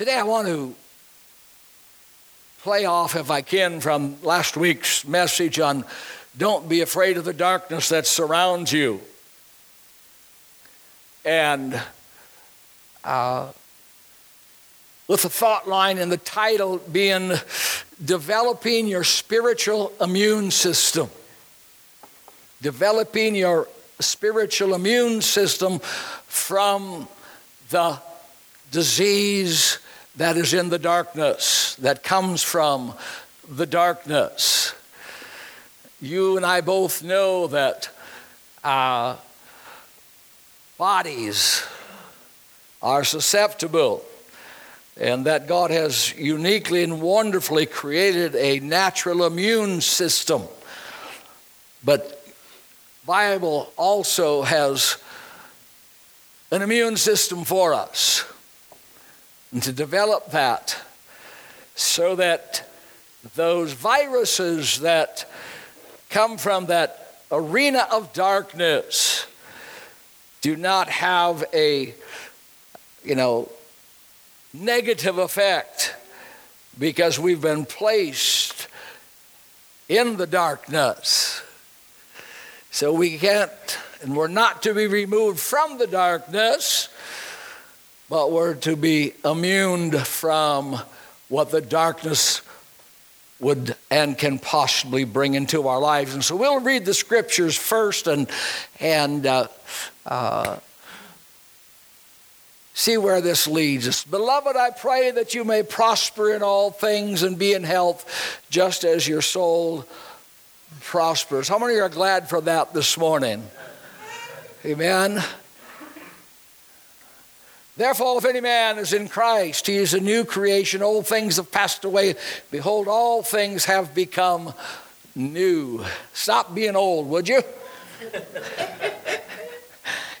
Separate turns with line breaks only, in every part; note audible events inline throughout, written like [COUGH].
Today I want to play off, if I can, from last week's message on don't be afraid of the darkness that surrounds you. And uh, with the thought line and the title being Developing Your Spiritual Immune System. Developing your spiritual immune system from the disease that is in the darkness, that comes from the darkness. You and I both know that uh, bodies are susceptible and that God has uniquely and wonderfully created a natural immune system. But Bible also has an immune system for us. And to develop that so that those viruses that come from that arena of darkness do not have a you know negative effect because we've been placed in the darkness. So we can't and we're not to be removed from the darkness but we're to be immune from what the darkness would and can possibly bring into our lives. And so we'll read the scriptures first and, and uh, uh, see where this leads us. Beloved, I pray that you may prosper in all things and be in health, just as your soul prospers. How many are glad for that this morning? Amen. Therefore, if any man is in Christ, he is a new creation. Old things have passed away. Behold, all things have become new. Stop being old, would you? [LAUGHS]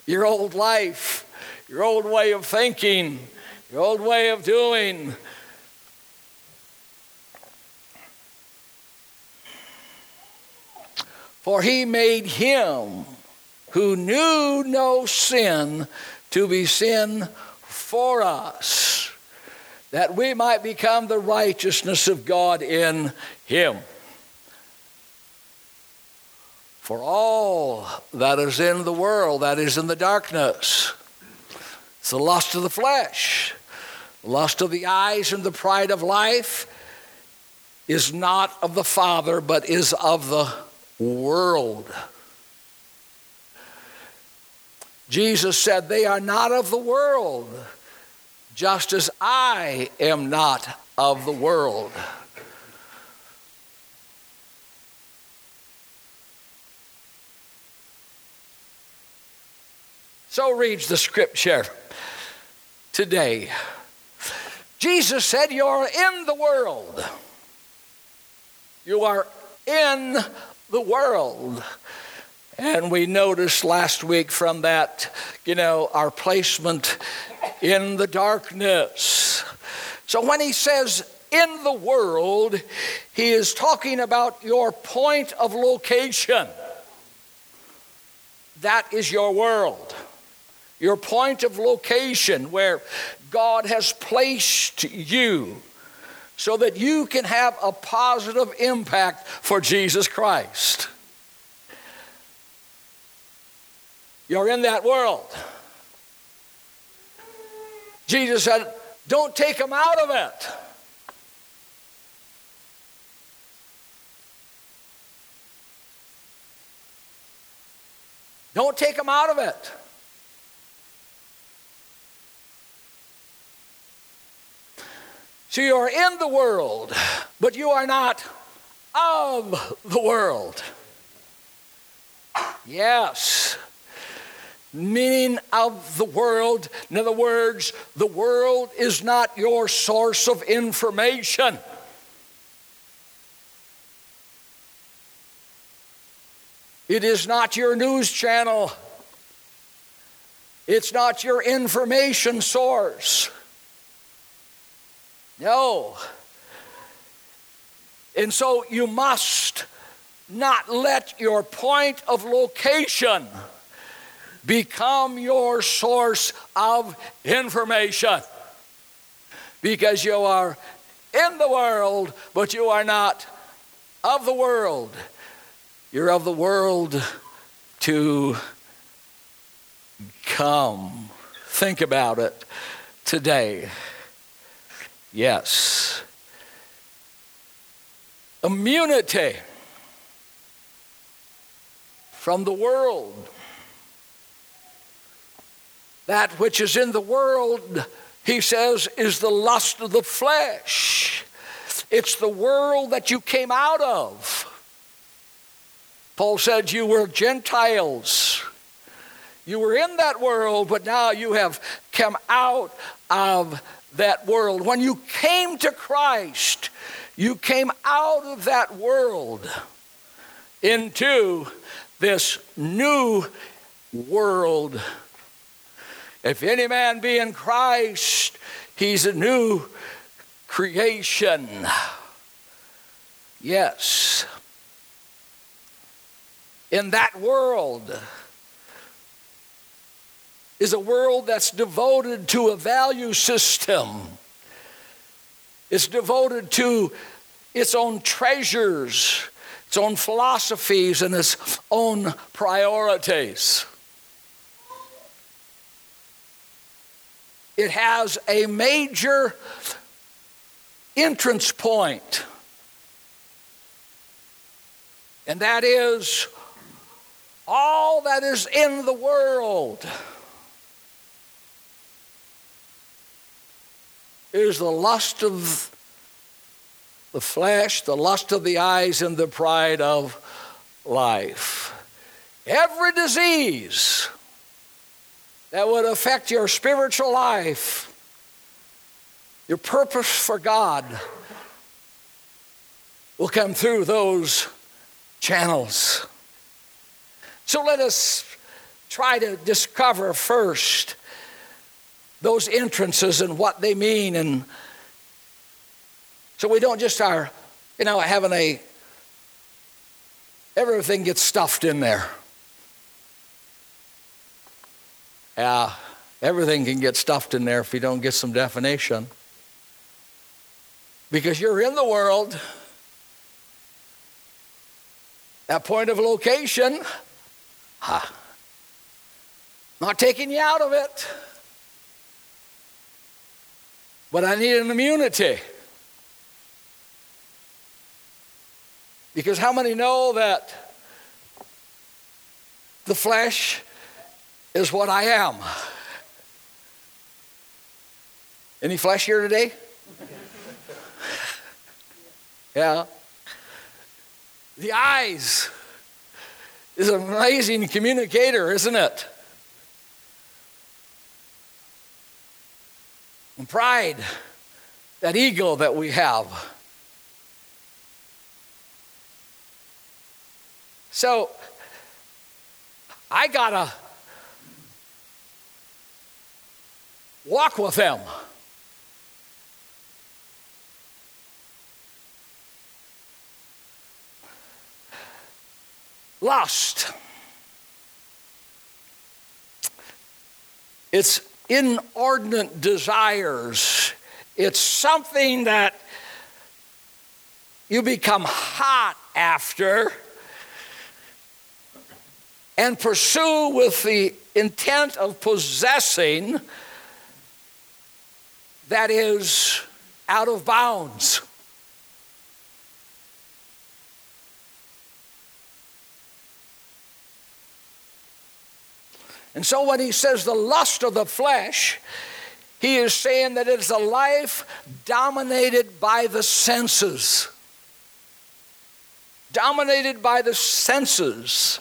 your old life, your old way of thinking, your old way of doing. For he made him who knew no sin to be sin for us, that we might become the righteousness of God in Him. For all that is in the world, that is in the darkness, it's the lust of the flesh, lust of the eyes, and the pride of life is not of the Father, but is of the world. Jesus said, They are not of the world, just as I am not of the world. So reads the scripture today. Jesus said, You're in the world. You are in the world. And we noticed last week from that, you know, our placement in the darkness. So when he says in the world, he is talking about your point of location. That is your world. Your point of location where God has placed you so that you can have a positive impact for Jesus Christ. You're in that world. Jesus said, Don't take them out of it. Don't take them out of it. So you are in the world, but you are not of the world. Yes meaning of the world. In other words, the world is not your source of information. It is not your news channel. It's not your information source. No. And so you must not let your point of location become your source of information. because you are in the world, but you are not of the world. You're of the world to come. Think about it today. Yes. Immunity from the world. That which is in the world, he says, is the lust of the flesh. It's the world that you came out of. Paul said you were Gentiles. You were in that world, but now you have come out of that world. When you came to Christ, you came out of that world into this new world. If any man be in Christ, he's a new creation. Yes. In that world, is a world that's devoted to a value system. It's devoted to its own treasures, its own philosophies, and its own priorities. It has a major entrance point, and that is all that is in the world. is the lust of the flesh, the lust of the eyes, and the pride of life. Every disease that would affect your spiritual life, your purpose for God, will come through those channels. So let us try to discover first those entrances and what they mean and so we don't just are you know having a everything gets stuffed in there yeah everything can get stuffed in there if you don't get some definition. Because you're in the world that point of location. Huh, not taking you out of it. But I need an immunity. Because how many know that the flesh is what I am? Any flesh here today? [LAUGHS] yeah. The eyes is an amazing communicator, isn't it? and pride, that ego that we have. So I got to walk with them. Lust. It's inordinate desires. It's something that you become hot after and pursue with the intent of possessing that is out of bounds. And so when he says the lust of the flesh, he is saying that it's a life dominated by the senses. Dominated by the senses.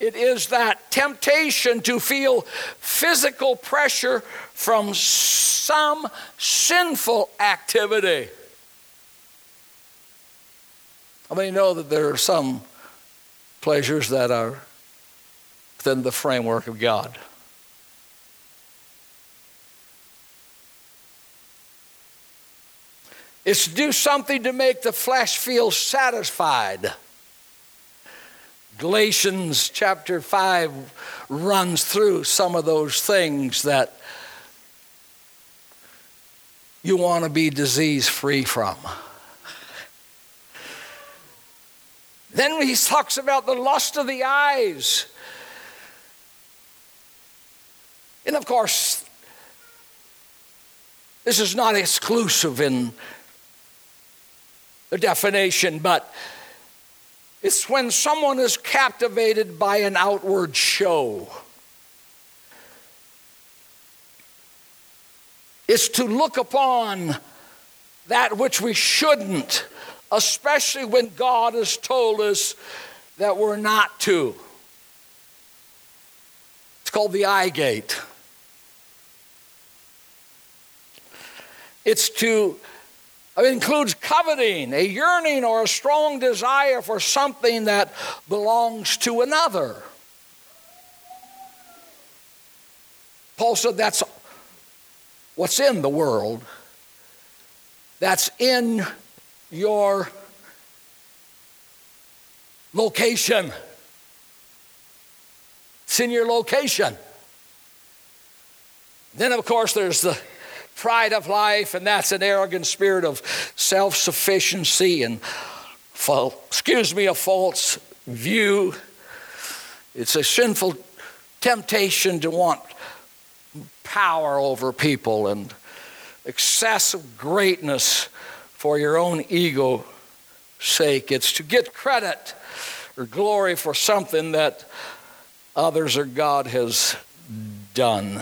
It is that temptation to feel physical pressure from some sinful activity. How many know that there are some pleasures that are within the framework of God. It's to do something to make the flesh feel satisfied. Galatians chapter 5 runs through some of those things that you want to be disease free from. Then he talks about the lust of the eyes. And of course, this is not exclusive in the definition, but it's when someone is captivated by an outward show. It's to look upon that which we shouldn't especially when God has told us that we're not to. It's called the eye gate. It's to, it includes coveting, a yearning or a strong desire for something that belongs to another. Paul said that's what's in the world, that's in your location. It's in your location. Then, of course, there's the pride of life, and that's an arrogant spirit of self sufficiency and, excuse me, a false view. It's a sinful temptation to want power over people and excessive greatness for your own ego sake. It's to get credit or glory for something that others or God has done.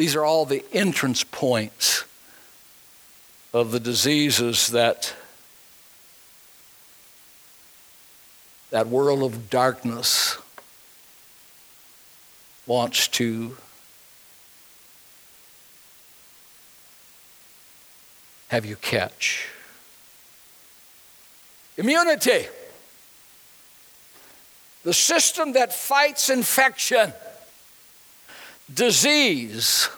These are all the entrance points of the diseases that that world of darkness wants to have you catch? Immunity. The system that fights infection, disease,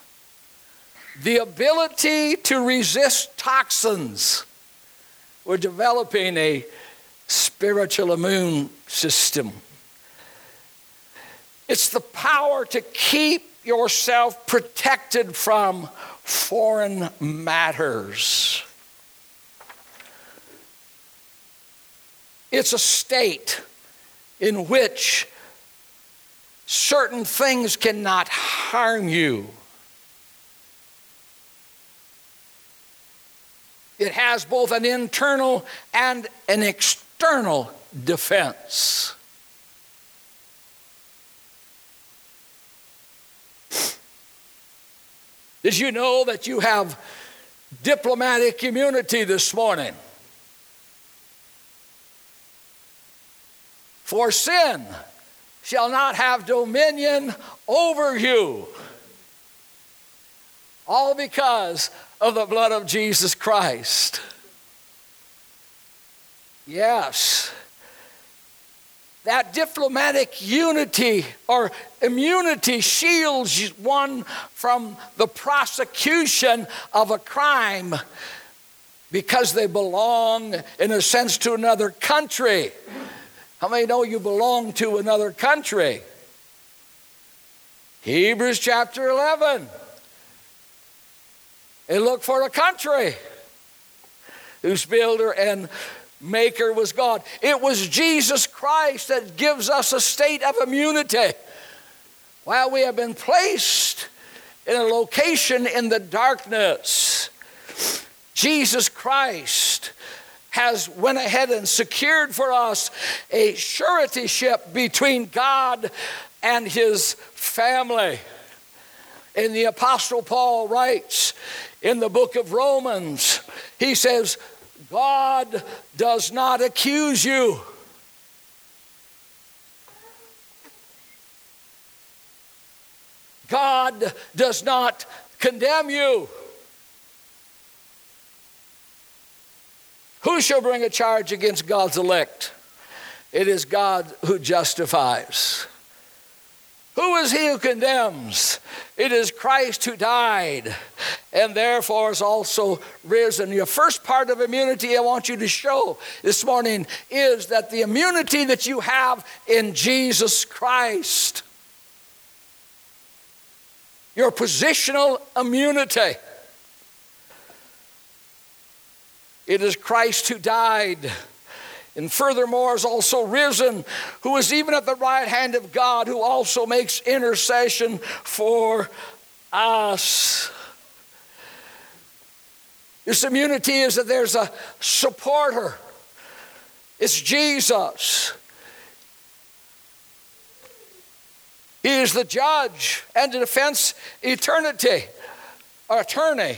the ability to resist toxins. We're developing a spiritual immune system. It's the power to keep yourself protected from foreign matters. It's a state in which certain things cannot harm you. It has both an internal and an external defense. Did you know that you have diplomatic immunity this morning? For sin shall not have dominion over you. All because of the blood of Jesus Christ. Yes that diplomatic unity or immunity shields one from the prosecution of a crime because they belong, in a sense, to another country. How many know you belong to another country? Hebrews chapter 11. And look for a country whose builder and maker was God. It was Jesus Christ that gives us a state of immunity. While we have been placed in a location in the darkness, Jesus Christ has went ahead and secured for us a suretyship between God and his family. And the apostle Paul writes in the book of Romans, he says, God does not accuse you. God does not condemn you. Who shall bring a charge against God's elect? It is God who justifies. Who is he who condemns? It is Christ who died and therefore is also risen. Your first part of immunity I want you to show this morning is that the immunity that you have in Jesus Christ. your positional immunity. It is Christ who died and furthermore is also risen, who is even at the right hand of God, who also makes intercession for us. This immunity is that there's a supporter. It's Jesus. He is the judge and the defense eternity, attorney.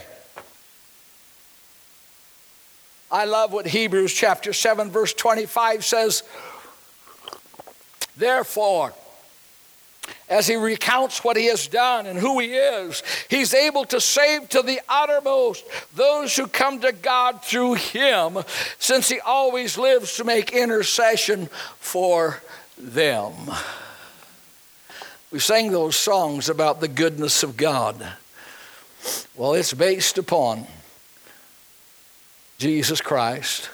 I love what Hebrews chapter 7, verse 25 says. Therefore, as he recounts what he has done and who he is, he's able to save to the uttermost those who come to God through him, since he always lives to make intercession for them. We sang those songs about the goodness of God. Well, it's based upon Jesus Christ.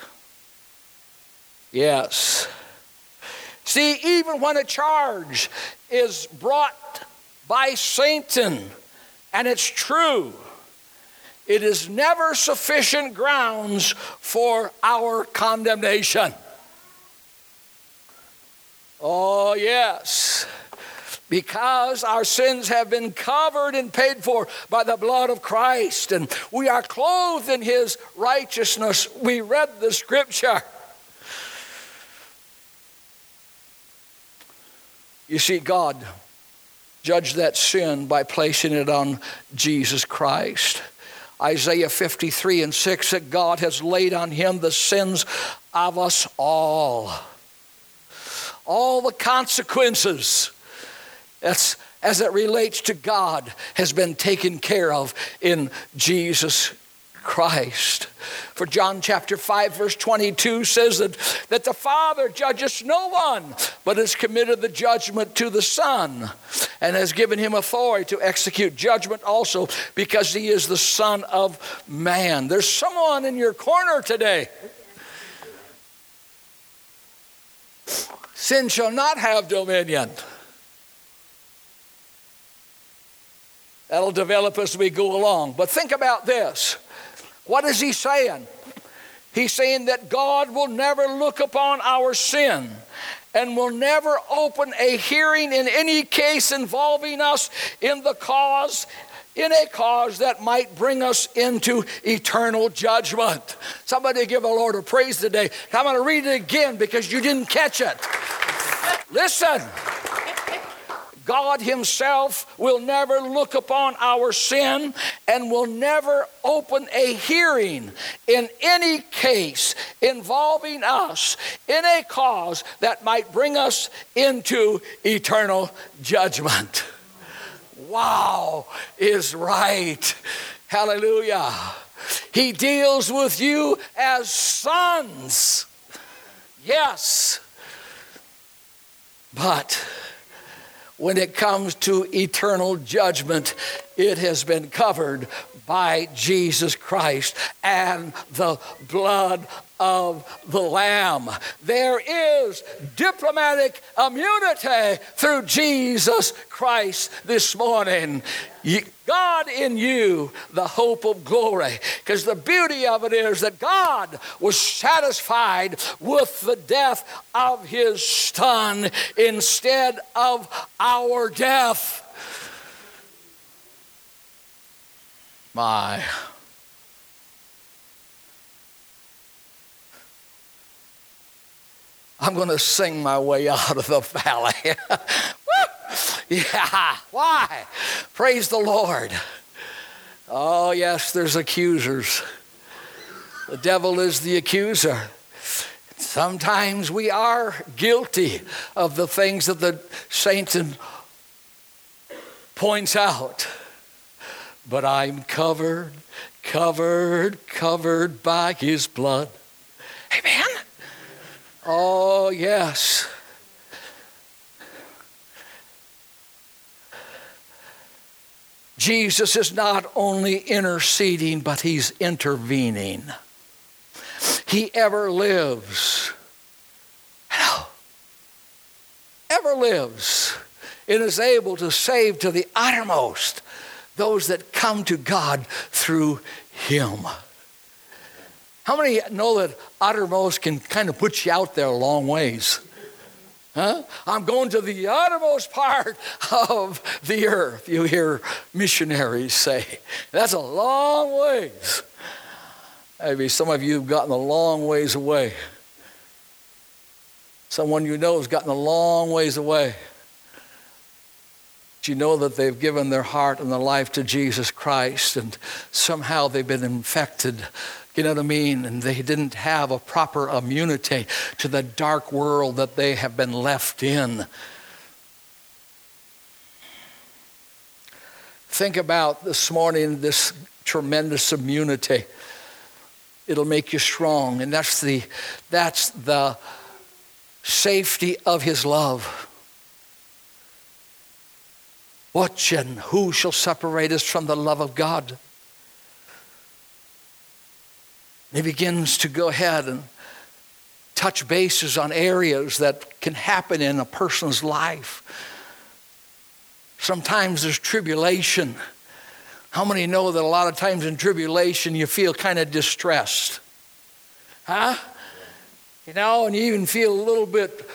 Yes. See, even when a charge is brought by Satan and it's true, it is never sufficient grounds for our condemnation. Oh, yes because our sins have been covered and paid for by the blood of Christ, and we are clothed in His righteousness. We read the scripture. You see, God judged that sin by placing it on Jesus Christ. Isaiah 53 and 6 that God has laid on him the sins of us all. All the consequences that's, as it relates to God has been taken care of in Jesus Christ. For John chapter 5, verse 22 says that, that the Father judges no one, but has committed the judgment to the Son, and has given him authority to execute judgment also, because he is the Son of Man. There's someone in your corner today. Sin shall not have dominion. That'll develop as we go along. But think about this. What is he saying? He's saying that God will never look upon our sin and will never open a hearing in any case involving us in the cause in a cause that might bring us into eternal judgment. Somebody give the Lord a praise today. I'm going to read it again because you didn't catch it. Listen. God Himself will never look upon our sin and will never open a hearing in any case involving us in a cause that might bring us into eternal judgment. Wow is right. Hallelujah. He deals with you as sons. Yes. But when it comes to eternal judgment, it has been covered by Jesus Christ and the blood of the Lamb. There is diplomatic immunity through Jesus Christ this morning. God in you, the hope of glory. Because the beauty of it is that God was satisfied with the death of his son instead of our death. My. I'm going to sing my way out of the valley. [LAUGHS] yeah, why? Praise the Lord. Oh, yes, there's accusers. The devil is the accuser. Sometimes we are guilty of the things that the Satan points out. But I'm covered, covered, covered by his blood. Oh, yes. Jesus is not only interceding, but he's intervening. He ever lives. Ever lives and is able to save to the uttermost those that come to God through Him. How many know that uttermost can kind of put you out there a long ways? Huh? I'm going to the uttermost part of the earth, you hear missionaries say. That's a long ways. Maybe some of you have gotten a long ways away. Someone you know has gotten a long ways away. But you know that they've given their heart and their life to Jesus Christ, and somehow they've been infected you know what I mean? And they didn't have a proper immunity to the dark world that they have been left in. Think about this morning this tremendous immunity. It'll make you strong, and that's the that's the safety of his love. What and who shall separate us from the love of God? He begins to go ahead and touch bases on areas that can happen in a person's life. Sometimes there's tribulation. How many know that a lot of times in tribulation you feel kind of distressed? Huh? You know, and you even feel a little bit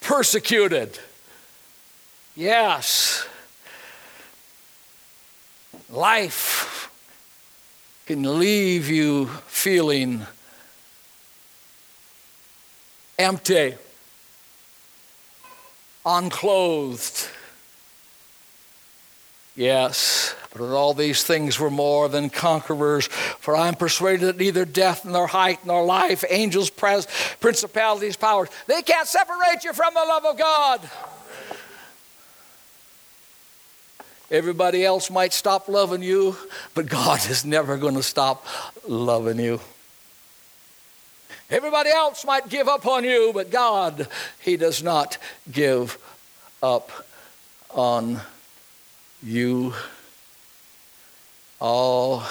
persecuted. Yes. Life can leave you feeling empty, unclothed. Yes, but all these things were more than conquerors. For I am persuaded that neither death, nor height, nor life, angels, principalities, powers, they can't separate you from the love of God. Everybody else might stop loving you, but God is never going to stop loving you. Everybody else might give up on you, but God, He does not give up on you. Oh,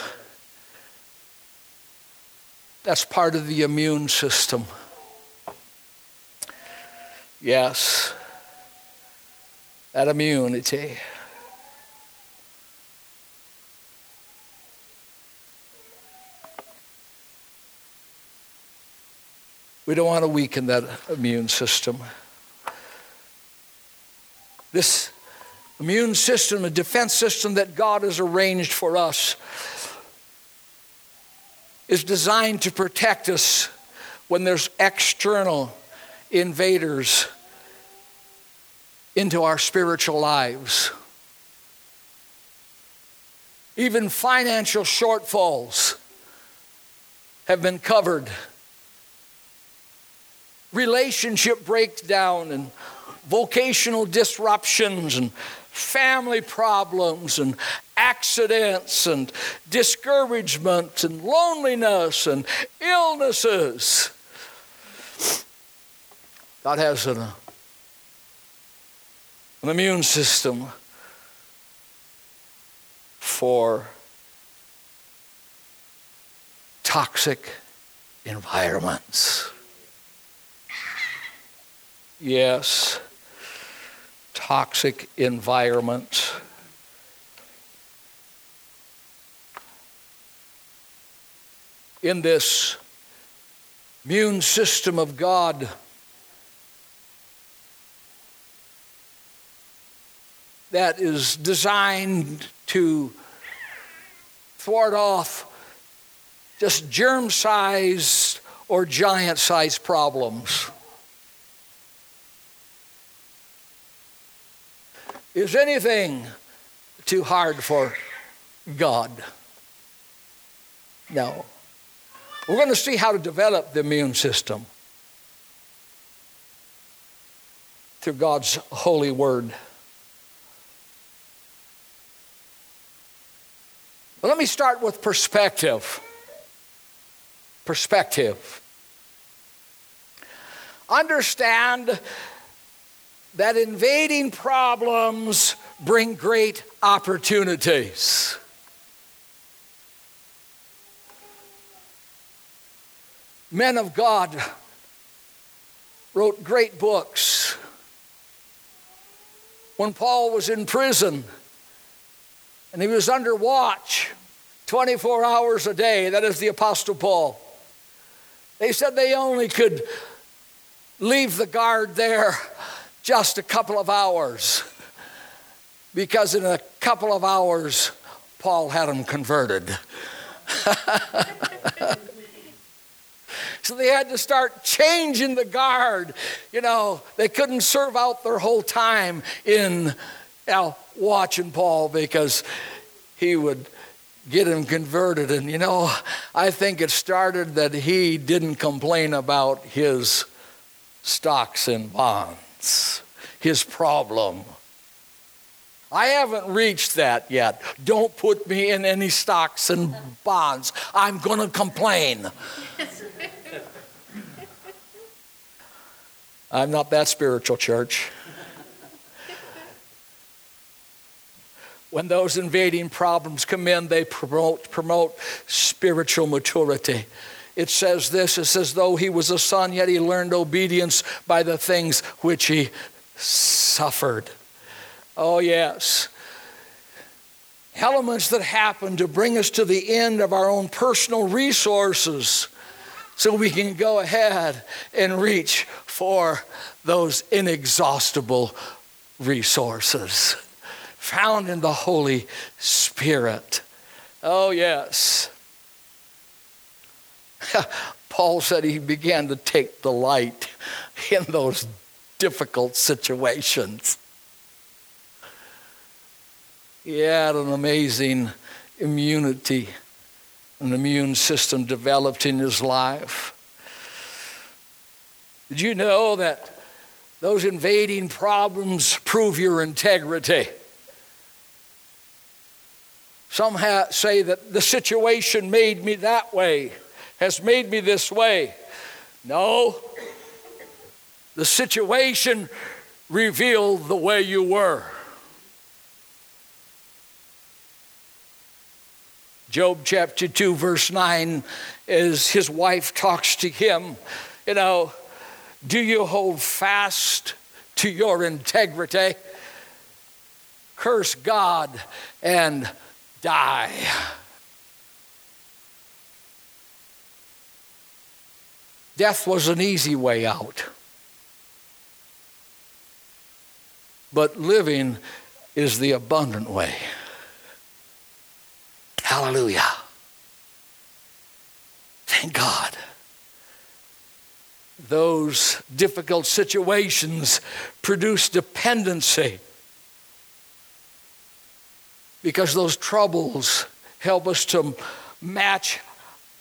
that's part of the immune system. Yes, that immunity. We don't want to weaken that immune system. This immune system, a defense system that God has arranged for us, is designed to protect us when there's external invaders into our spiritual lives. Even financial shortfalls have been covered relationship breakdown and vocational disruptions and family problems and accidents and discouragement and loneliness and illnesses. God has an, an immune system for toxic environments. Yes. Toxic environment. In this immune system of God, that is designed to thwart off just germ sized or giant sized problems. Is anything too hard for God? No. We're going to see how to develop the immune system through God's holy word. Well, let me start with perspective. Perspective. Understand that invading problems bring great opportunities. Men of God wrote great books. When Paul was in prison, and he was under watch 24 hours a day. That is the Apostle Paul. They said they only could leave the guard there just a couple of hours because in a couple of hours, Paul had them converted. [LAUGHS] so they had to start changing the guard. You know, they couldn't serve out their whole time in you know, watching Paul because he would get him converted. And you know, I think it started that he didn't complain about his stocks and bonds, his problem. I haven't reached that yet. Don't put me in any stocks and bonds. I'm going to complain. [LAUGHS] I'm not that spiritual, church. when those invading problems come in, they promote, promote spiritual maturity. It says this it says, though he was a son, yet he learned obedience by the things which he suffered. Oh, yes. Elements that happen to bring us to the end of our own personal resources so we can go ahead and reach for those inexhaustible resources found in the Holy Spirit. Oh, yes. [LAUGHS] Paul said he began to take delight in those difficult situations. He had an amazing immunity, an immune system developed in his life. Did you know that those invading problems prove your integrity? Some ha- say that the situation made me that way, has made me this way. No, the situation revealed the way you were. Job chapter 2, verse 9, as his wife talks to him, you know, do you hold fast to your integrity? Curse God and die. Death was an easy way out. But living is the abundant way. Hallelujah. Thank God. Those difficult situations produce dependency because those troubles help us to match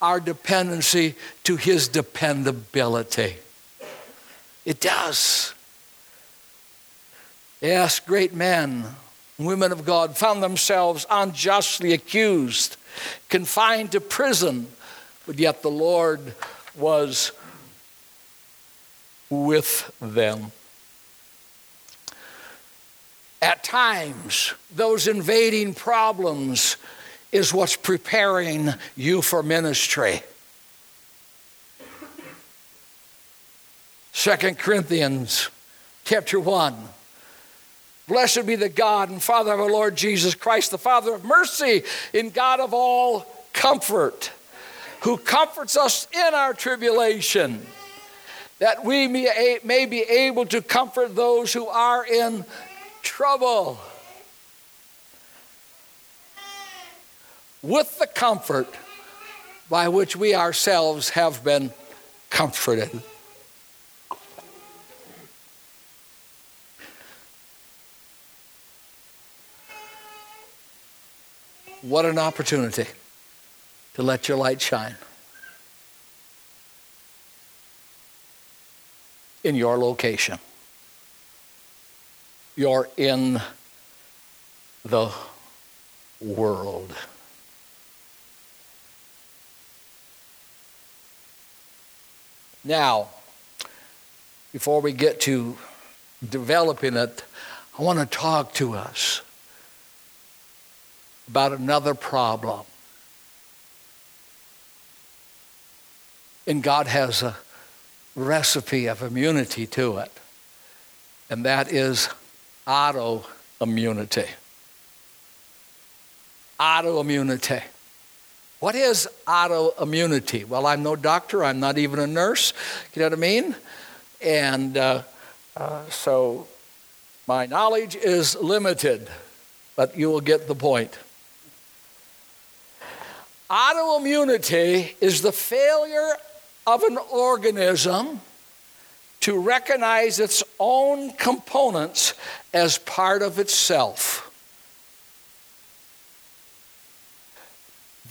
our dependency to His dependability. It does. Yes, great men, women of God found themselves unjustly accused, confined to prison, but yet the Lord was with them. At times, those invading problems is what's preparing you for ministry. 2 Corinthians chapter 1. Blessed be the God and Father of our Lord Jesus Christ, the Father of mercy and God of all comfort, who comforts us in our tribulation, that we may be able to comfort those who are in trouble with the comfort by which we ourselves have been comforted. What an opportunity to let your light shine in your location you're in the world. Now, before we get to developing it, I want to talk to us about another problem. And God has a recipe of immunity to it, and that is autoimmunity. autoimmunity. What is autoimmunity? Well, I'm no doctor, I'm not even a nurse, you know what I mean? And uh, uh, so my knowledge is limited, but you will get the point. Autoimmunity is the failure of an organism to recognize its own components as part of itself.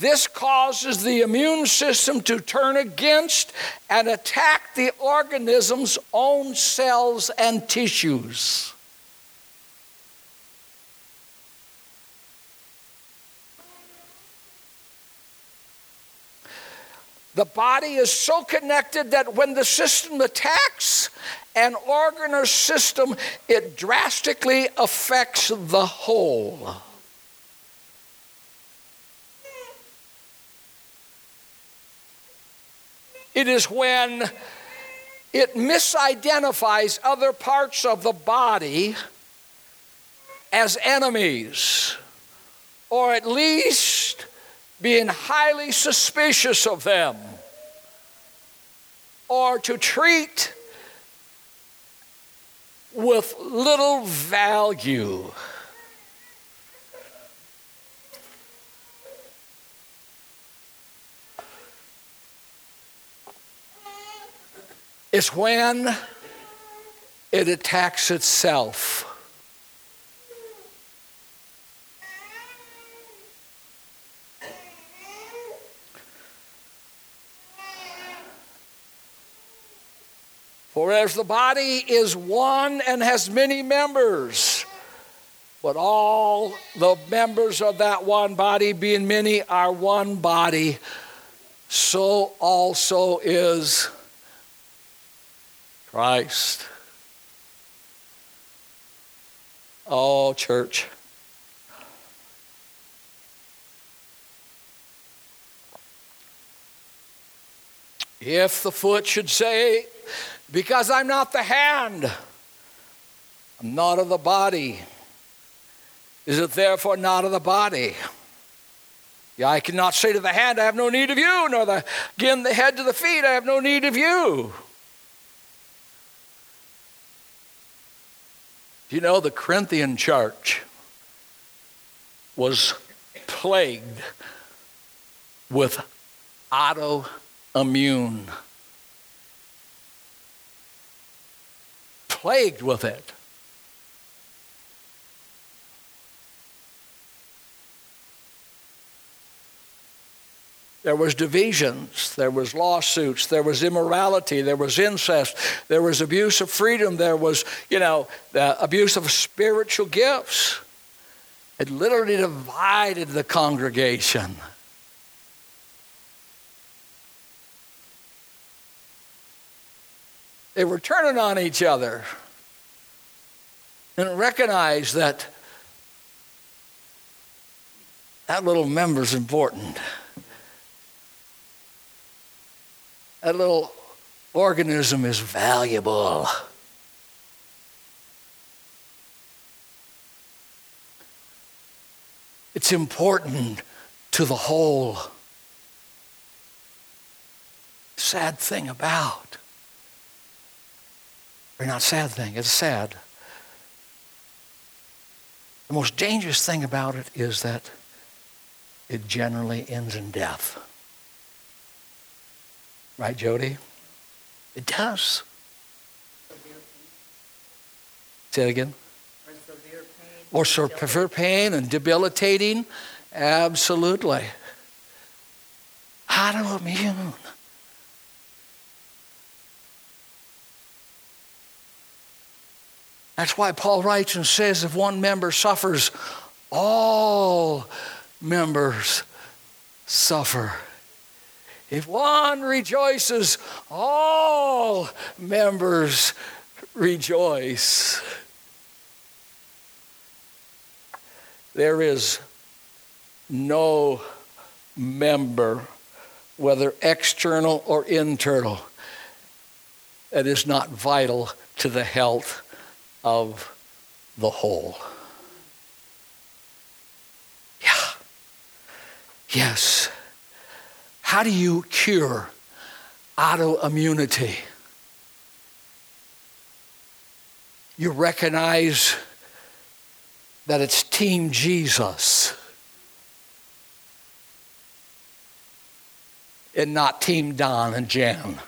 This causes the immune system to turn against and attack the organism's own cells and tissues. The body is so connected that when the system attacks an organ or system, it drastically affects the whole. It is when it misidentifies other parts of the body as enemies, or at least being highly suspicious of them or to treat with little value. It's when it attacks itself. For as the body is one and has many members, but all the members of that one body, being many, are one body, so also is Christ. Oh, church. If the foot should say, because I'm not the hand, I'm not of the body. Is it therefore not of the body? Yeah, I cannot say to the hand, I have no need of you, nor the, again the head to the feet, I have no need of you. You know, the Corinthian church was plagued with autoimmune plagued with it. There was divisions, there was lawsuits, there was immorality, there was incest, there was abuse of freedom, there was, you know, the abuse of spiritual gifts. It literally divided the congregation. They were turning on each other and recognized that that little member is important. That little organism is valuable. It's important to the whole. Sad thing about or not sad thing, it's sad. The most dangerous thing about it is that it generally ends in death. Right, Jody? It does. Say it again. Or severe pain. Or severe pain and debilitating. Absolutely. Autoimmune. That's why Paul writes and says if one member suffers, all members suffer. If one rejoices, all members rejoice. There is no member, whether external or internal, that is not vital to the health of the whole. Yeah. Yes. How do you cure autoimmunity? You recognize that it's Team Jesus and not Team Don and Jan.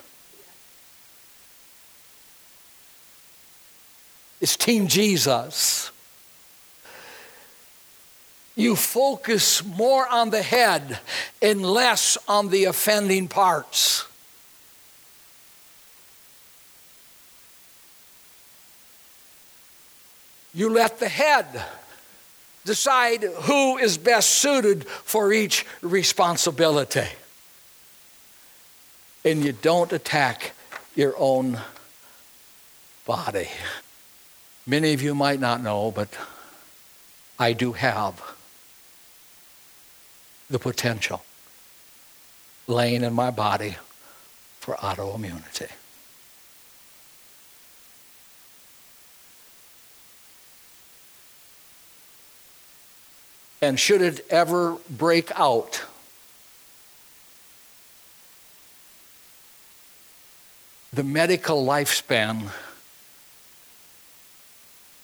It's Team Jesus. You focus more on the head and less on the offending parts. You let the head decide who is best suited for each responsibility. And you don't attack your own body. Many of you might not know, but I do have the potential laying in my body for autoimmunity. And should it ever break out, the medical lifespan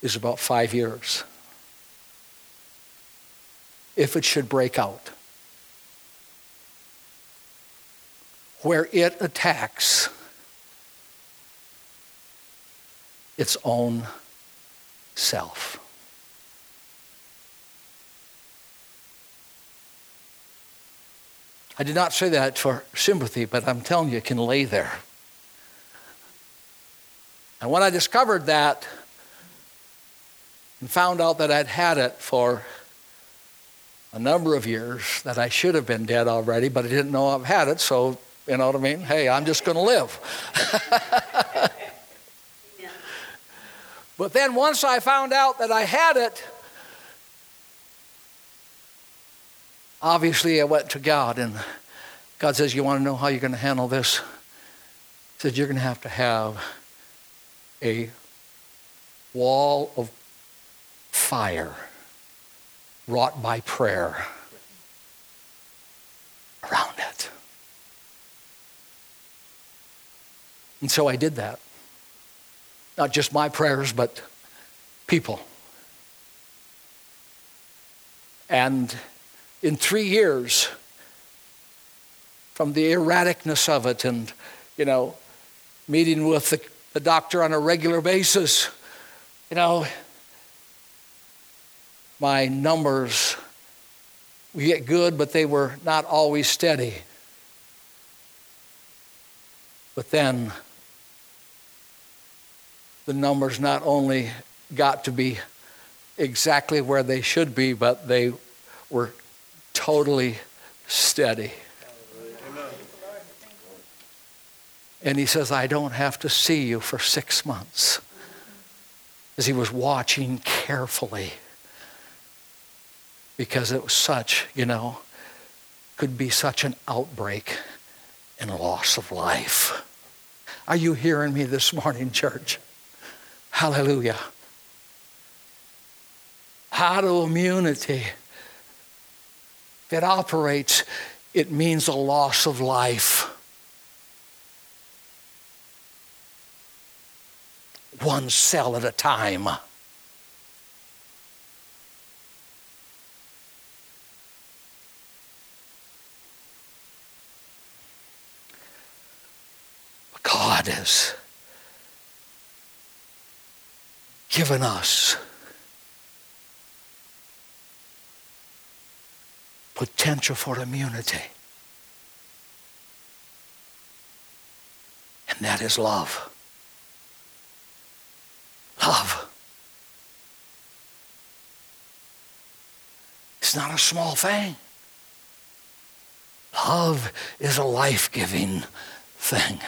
is about five years. If it should break out, where it attacks its own self. I did not say that for sympathy, but I'm telling you, it can lay there. And when I discovered that, and found out that I'd had it for a number of years, that I should have been dead already, but I didn't know I've had it, so, you know what I mean? Hey, I'm just going to live. but then once I found out that I had it, obviously I went to God, and God says, You want to know how you're going to handle this? He said, You're going to have to have a wall of fire wrought by prayer around it. And so I did that. Not just my prayers, but people. And in three years, from the erraticness of it and, you know, meeting with the, the doctor on a regular basis, you know, my numbers we get good, but they were not always steady. But then the numbers not only got to be exactly where they should be, but they were totally steady. And he says, I don't have to see you for six months. As he was watching carefully because it was such, you know, could be such an outbreak and loss of life. Are you hearing me this morning, church? Hallelujah. Autoimmunity. It operates, it means a loss of life. One cell at a time. God has given us potential for immunity. And that is love. Love. It's not a small thing. Love is a life giving thing.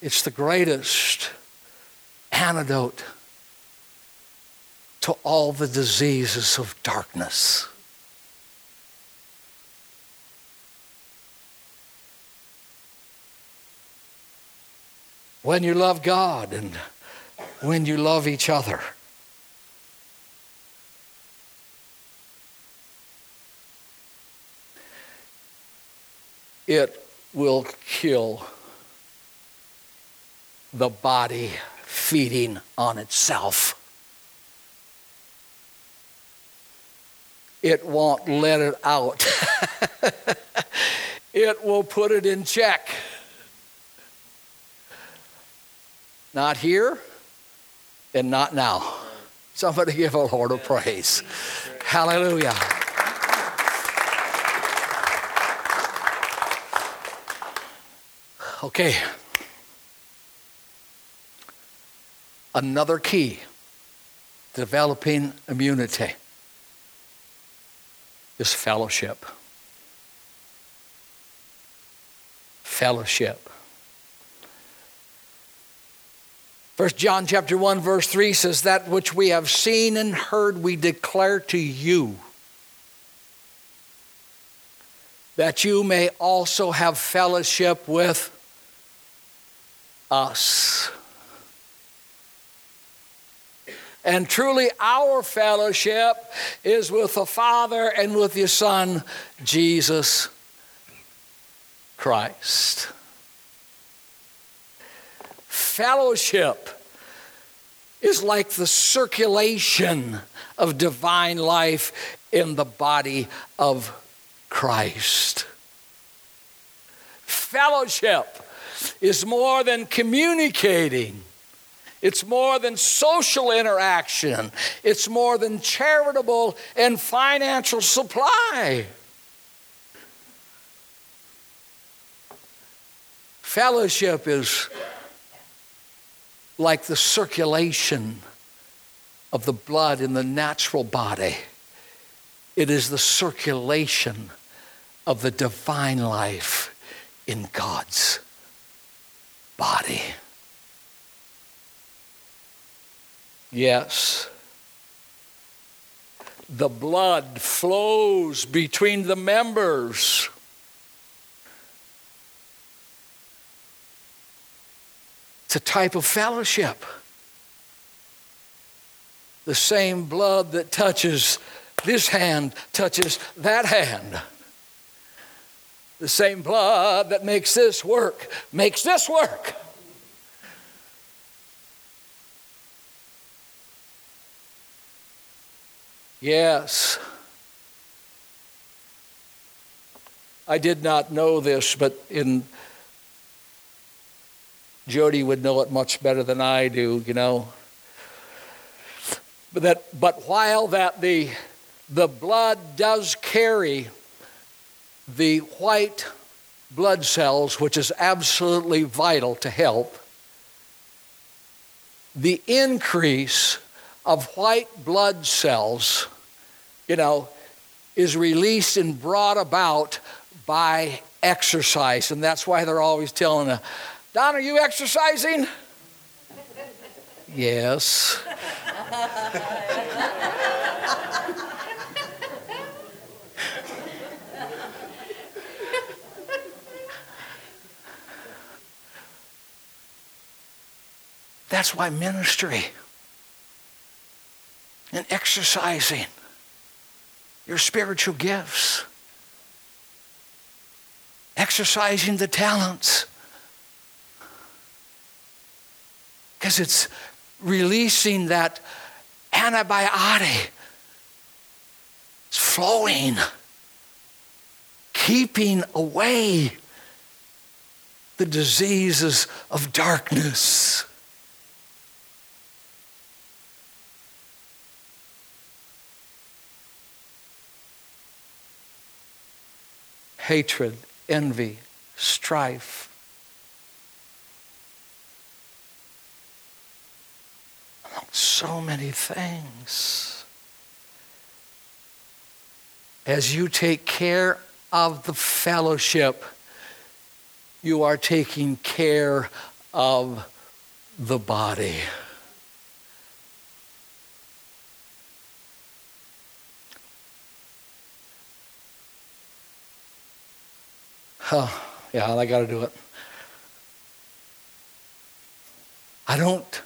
It's the greatest antidote to all the diseases of darkness. when you love God and when you love each other. It will kill the body feeding on itself. It won't let it out. [LAUGHS] it will put it in check. Not here and not now. Somebody give a Lord of praise. Hallelujah. Okay. Another key developing immunity is fellowship. Fellowship. First John chapter 1 verse 3 says that which we have seen and heard we declare to you that you may also have fellowship with us. And truly, our fellowship is with the Father and with His Son, Jesus Christ. Fellowship is like the circulation of divine life in the body of Christ. Fellowship is more than communicating. It's more than social interaction. It's more than charitable and financial supply. Fellowship is like the circulation of the blood in the natural body, it is the circulation of the divine life in God's body. Yes. The blood flows between the members. It's a type of fellowship. The same blood that touches this hand touches that hand. The same blood that makes this work makes this work. Yes. I did not know this, but in Jody would know it much better than I do, you know. But that but while that the the blood does carry the white blood cells, which is absolutely vital to help, the increase of white blood cells, you know, is released and brought about by exercise. And that's why they're always telling her, Don, are you exercising? yes. That's why ministry and exercising your spiritual gifts, exercising the talents, because it's releasing that antibiotic. It's flowing, keeping away the diseases of darkness. Hatred, envy, strife. So many things. As you take care of the fellowship, you are taking care of the body. Oh, yeah, I got to do it. I don't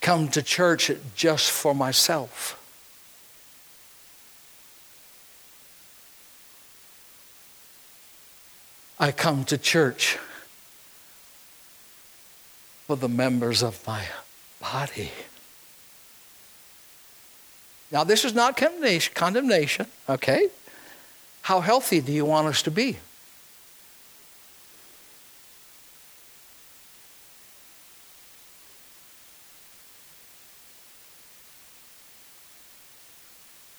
come to church just for myself. I come to church for the members of my body. Now, this is not condemnation, okay? How healthy do you want us to be?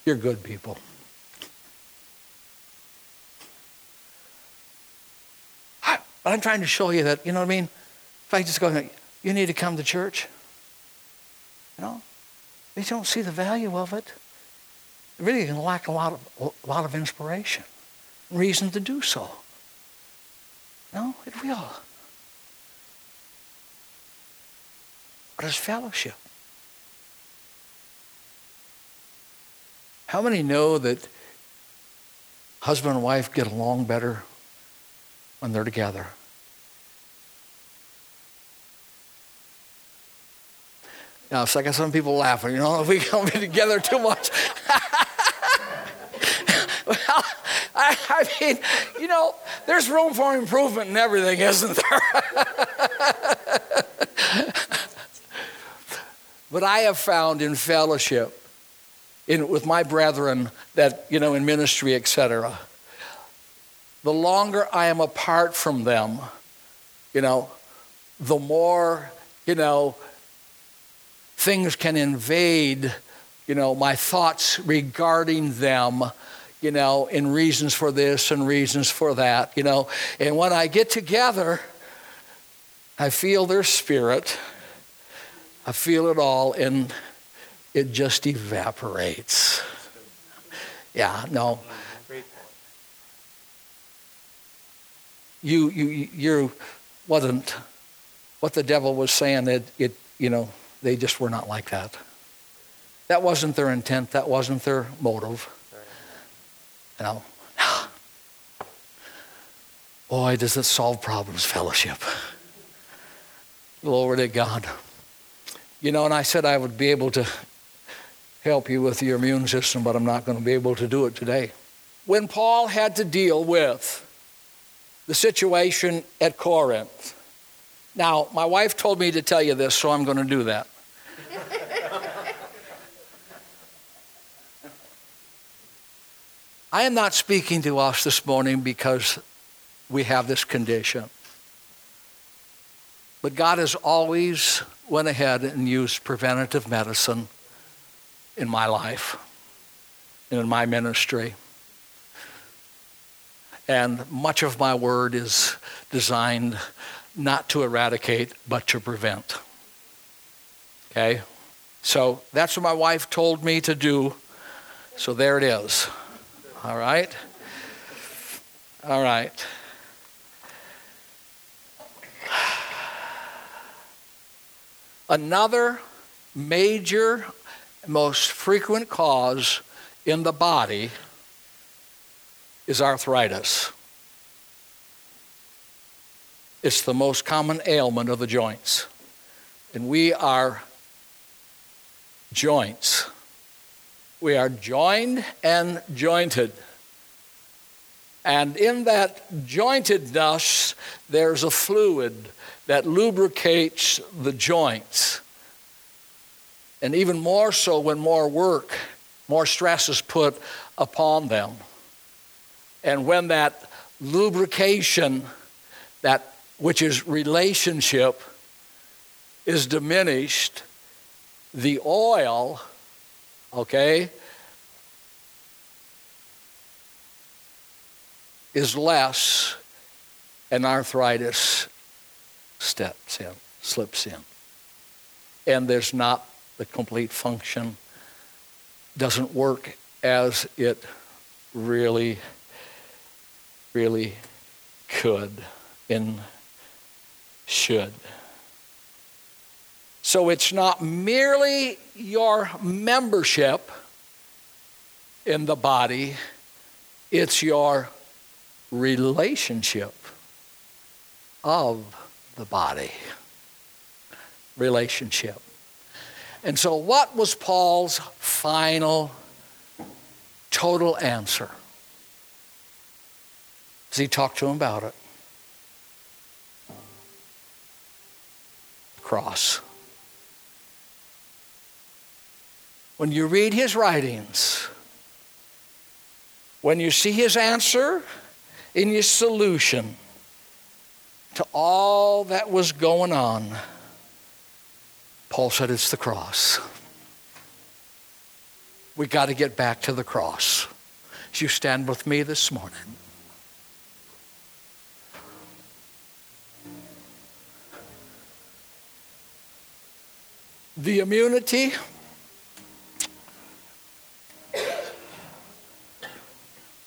You're good people. But I'm trying to show you that, you know what I mean? If I just go, you need to come to church. You know? They don't see the value of it. They really can lack a lot of, a lot of inspiration, reason to do so. No, it will. But it's fellowship. How many know that husband and wife get along better when they're together. Now, it's like some people laughing, you know, [LAUGHS] if we be [LAUGHS] together too much. well, I, I, mean, you know, there's room for improvement in everything, isn't there? [LAUGHS] but I have found in fellowship, in, with my brethren, that, you know, in ministry, etc., the longer I am apart from them, you know, the more, you know, things can invade, you know, my thoughts regarding them, you know, in reasons for this and reasons for that, you know. And when I get together, I feel their spirit. I feel it all, and it just evaporates. Yeah, no. you, you, you wasn't what the devil was saying. It, it, you know, they just were not like that. That wasn't their intent. That wasn't their motive. You know, [SIGHS] boy, does it solve problems, fellowship. Glory to God. You know, and I said I would be able to help you with your immune system, but I'm not going to be able to do it today. When Paul had to deal with the situation at Corinth. Now, my wife told me to tell you this, so I'm going to do that. I am not speaking to us this morning because we have this condition. But God has always went ahead and used preventative medicine in my life and in my ministry. And much of my word is designed not to eradicate, but to prevent. Okay? So that's what my wife told me to do. So there it is. All right? All right. Another major, most frequent cause in the body is arthritis. It's the most common ailment of the joints. And we are joints. We are joined and jointed. And in that jointedness, there's a fluid that lubricates the joints. And even more so when more work, more stress is put upon them. And when that lubrication, that which is relationship, is diminished, the oil, okay, is less, and arthritis steps in, slips in. And there's not the complete function, doesn't work as it really really could and should. So it's not merely your membership in the body, it's your relationship of the body. relationship. And so, what was Paul's final, total answer? As he talked to him about it, cross. When you read his writings, when you see his answer in his solution to all that was going on, Paul said it's the cross. We got to get back to the cross. As you stand with me this morning. The immunity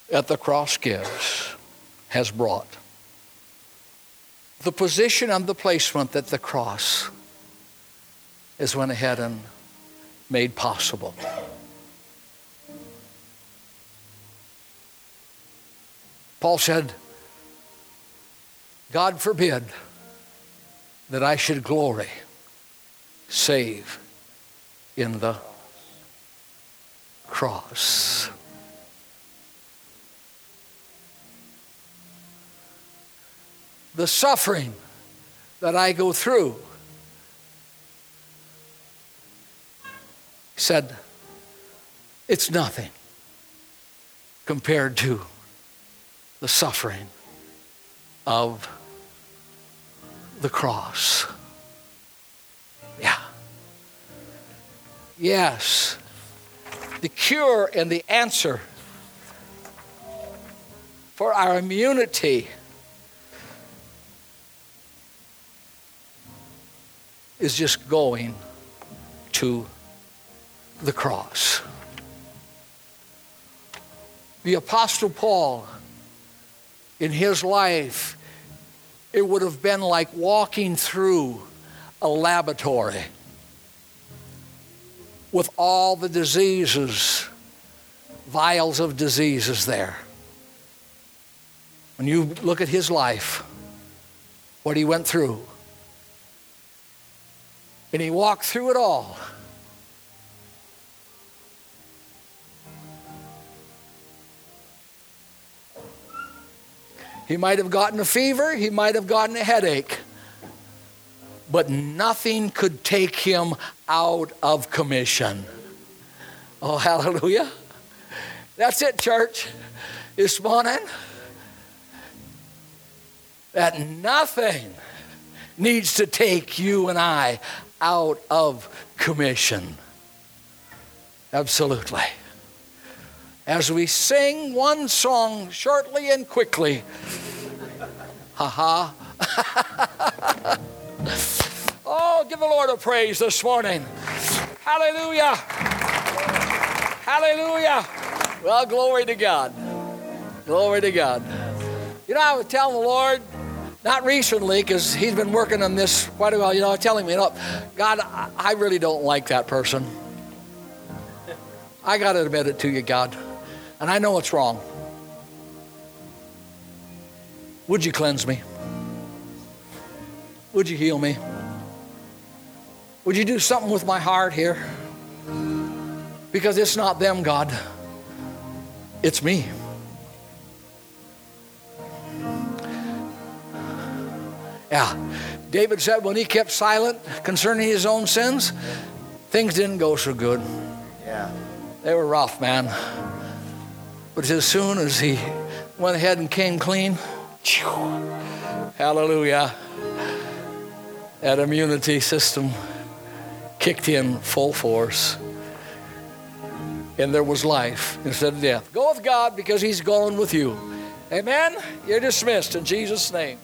that the cross gives has brought the position and the placement that the cross has went ahead and made possible. Paul said, God forbid that I should glory save in the cross. The suffering that I go through, said, it's nothing compared to the suffering of the cross. Yeah. Yes. The cure and the answer for our immunity is just going to the cross. The Apostle Paul, in his life, it would have been like walking through a laboratory with all the diseases, vials of diseases there. When you look at his life, what he went through, and he walked through it all. He might have gotten a fever, he might have gotten a headache, but nothing could take him out of commission. Oh, hallelujah. That's it, church, this morning. That nothing needs to take you and I out of commission. Absolutely as we sing one song shortly and quickly. Ha ha. [LAUGHS] oh, give the Lord a praise this morning. Hallelujah. Hallelujah. Well, glory to God. Glory to God. You know, I was telling the Lord, not recently, because he's been working on this quite a while, you know, telling me, you know, God, I really don't like that person. I got to admit it to you, God and I know it's wrong. Would you cleanse me? Would you heal me? Would you do something with my heart here? Because it's not them, God, it's me. Yeah. David said when he kept silent concerning his own sins, things didn't go so good. Yeah. They were rough, man. But as soon as he went ahead and came clean, hallelujah, that immunity system kicked in full force. And there was life instead of death. Go with God because He's going with you. Amen. You're dismissed in Jesus' name.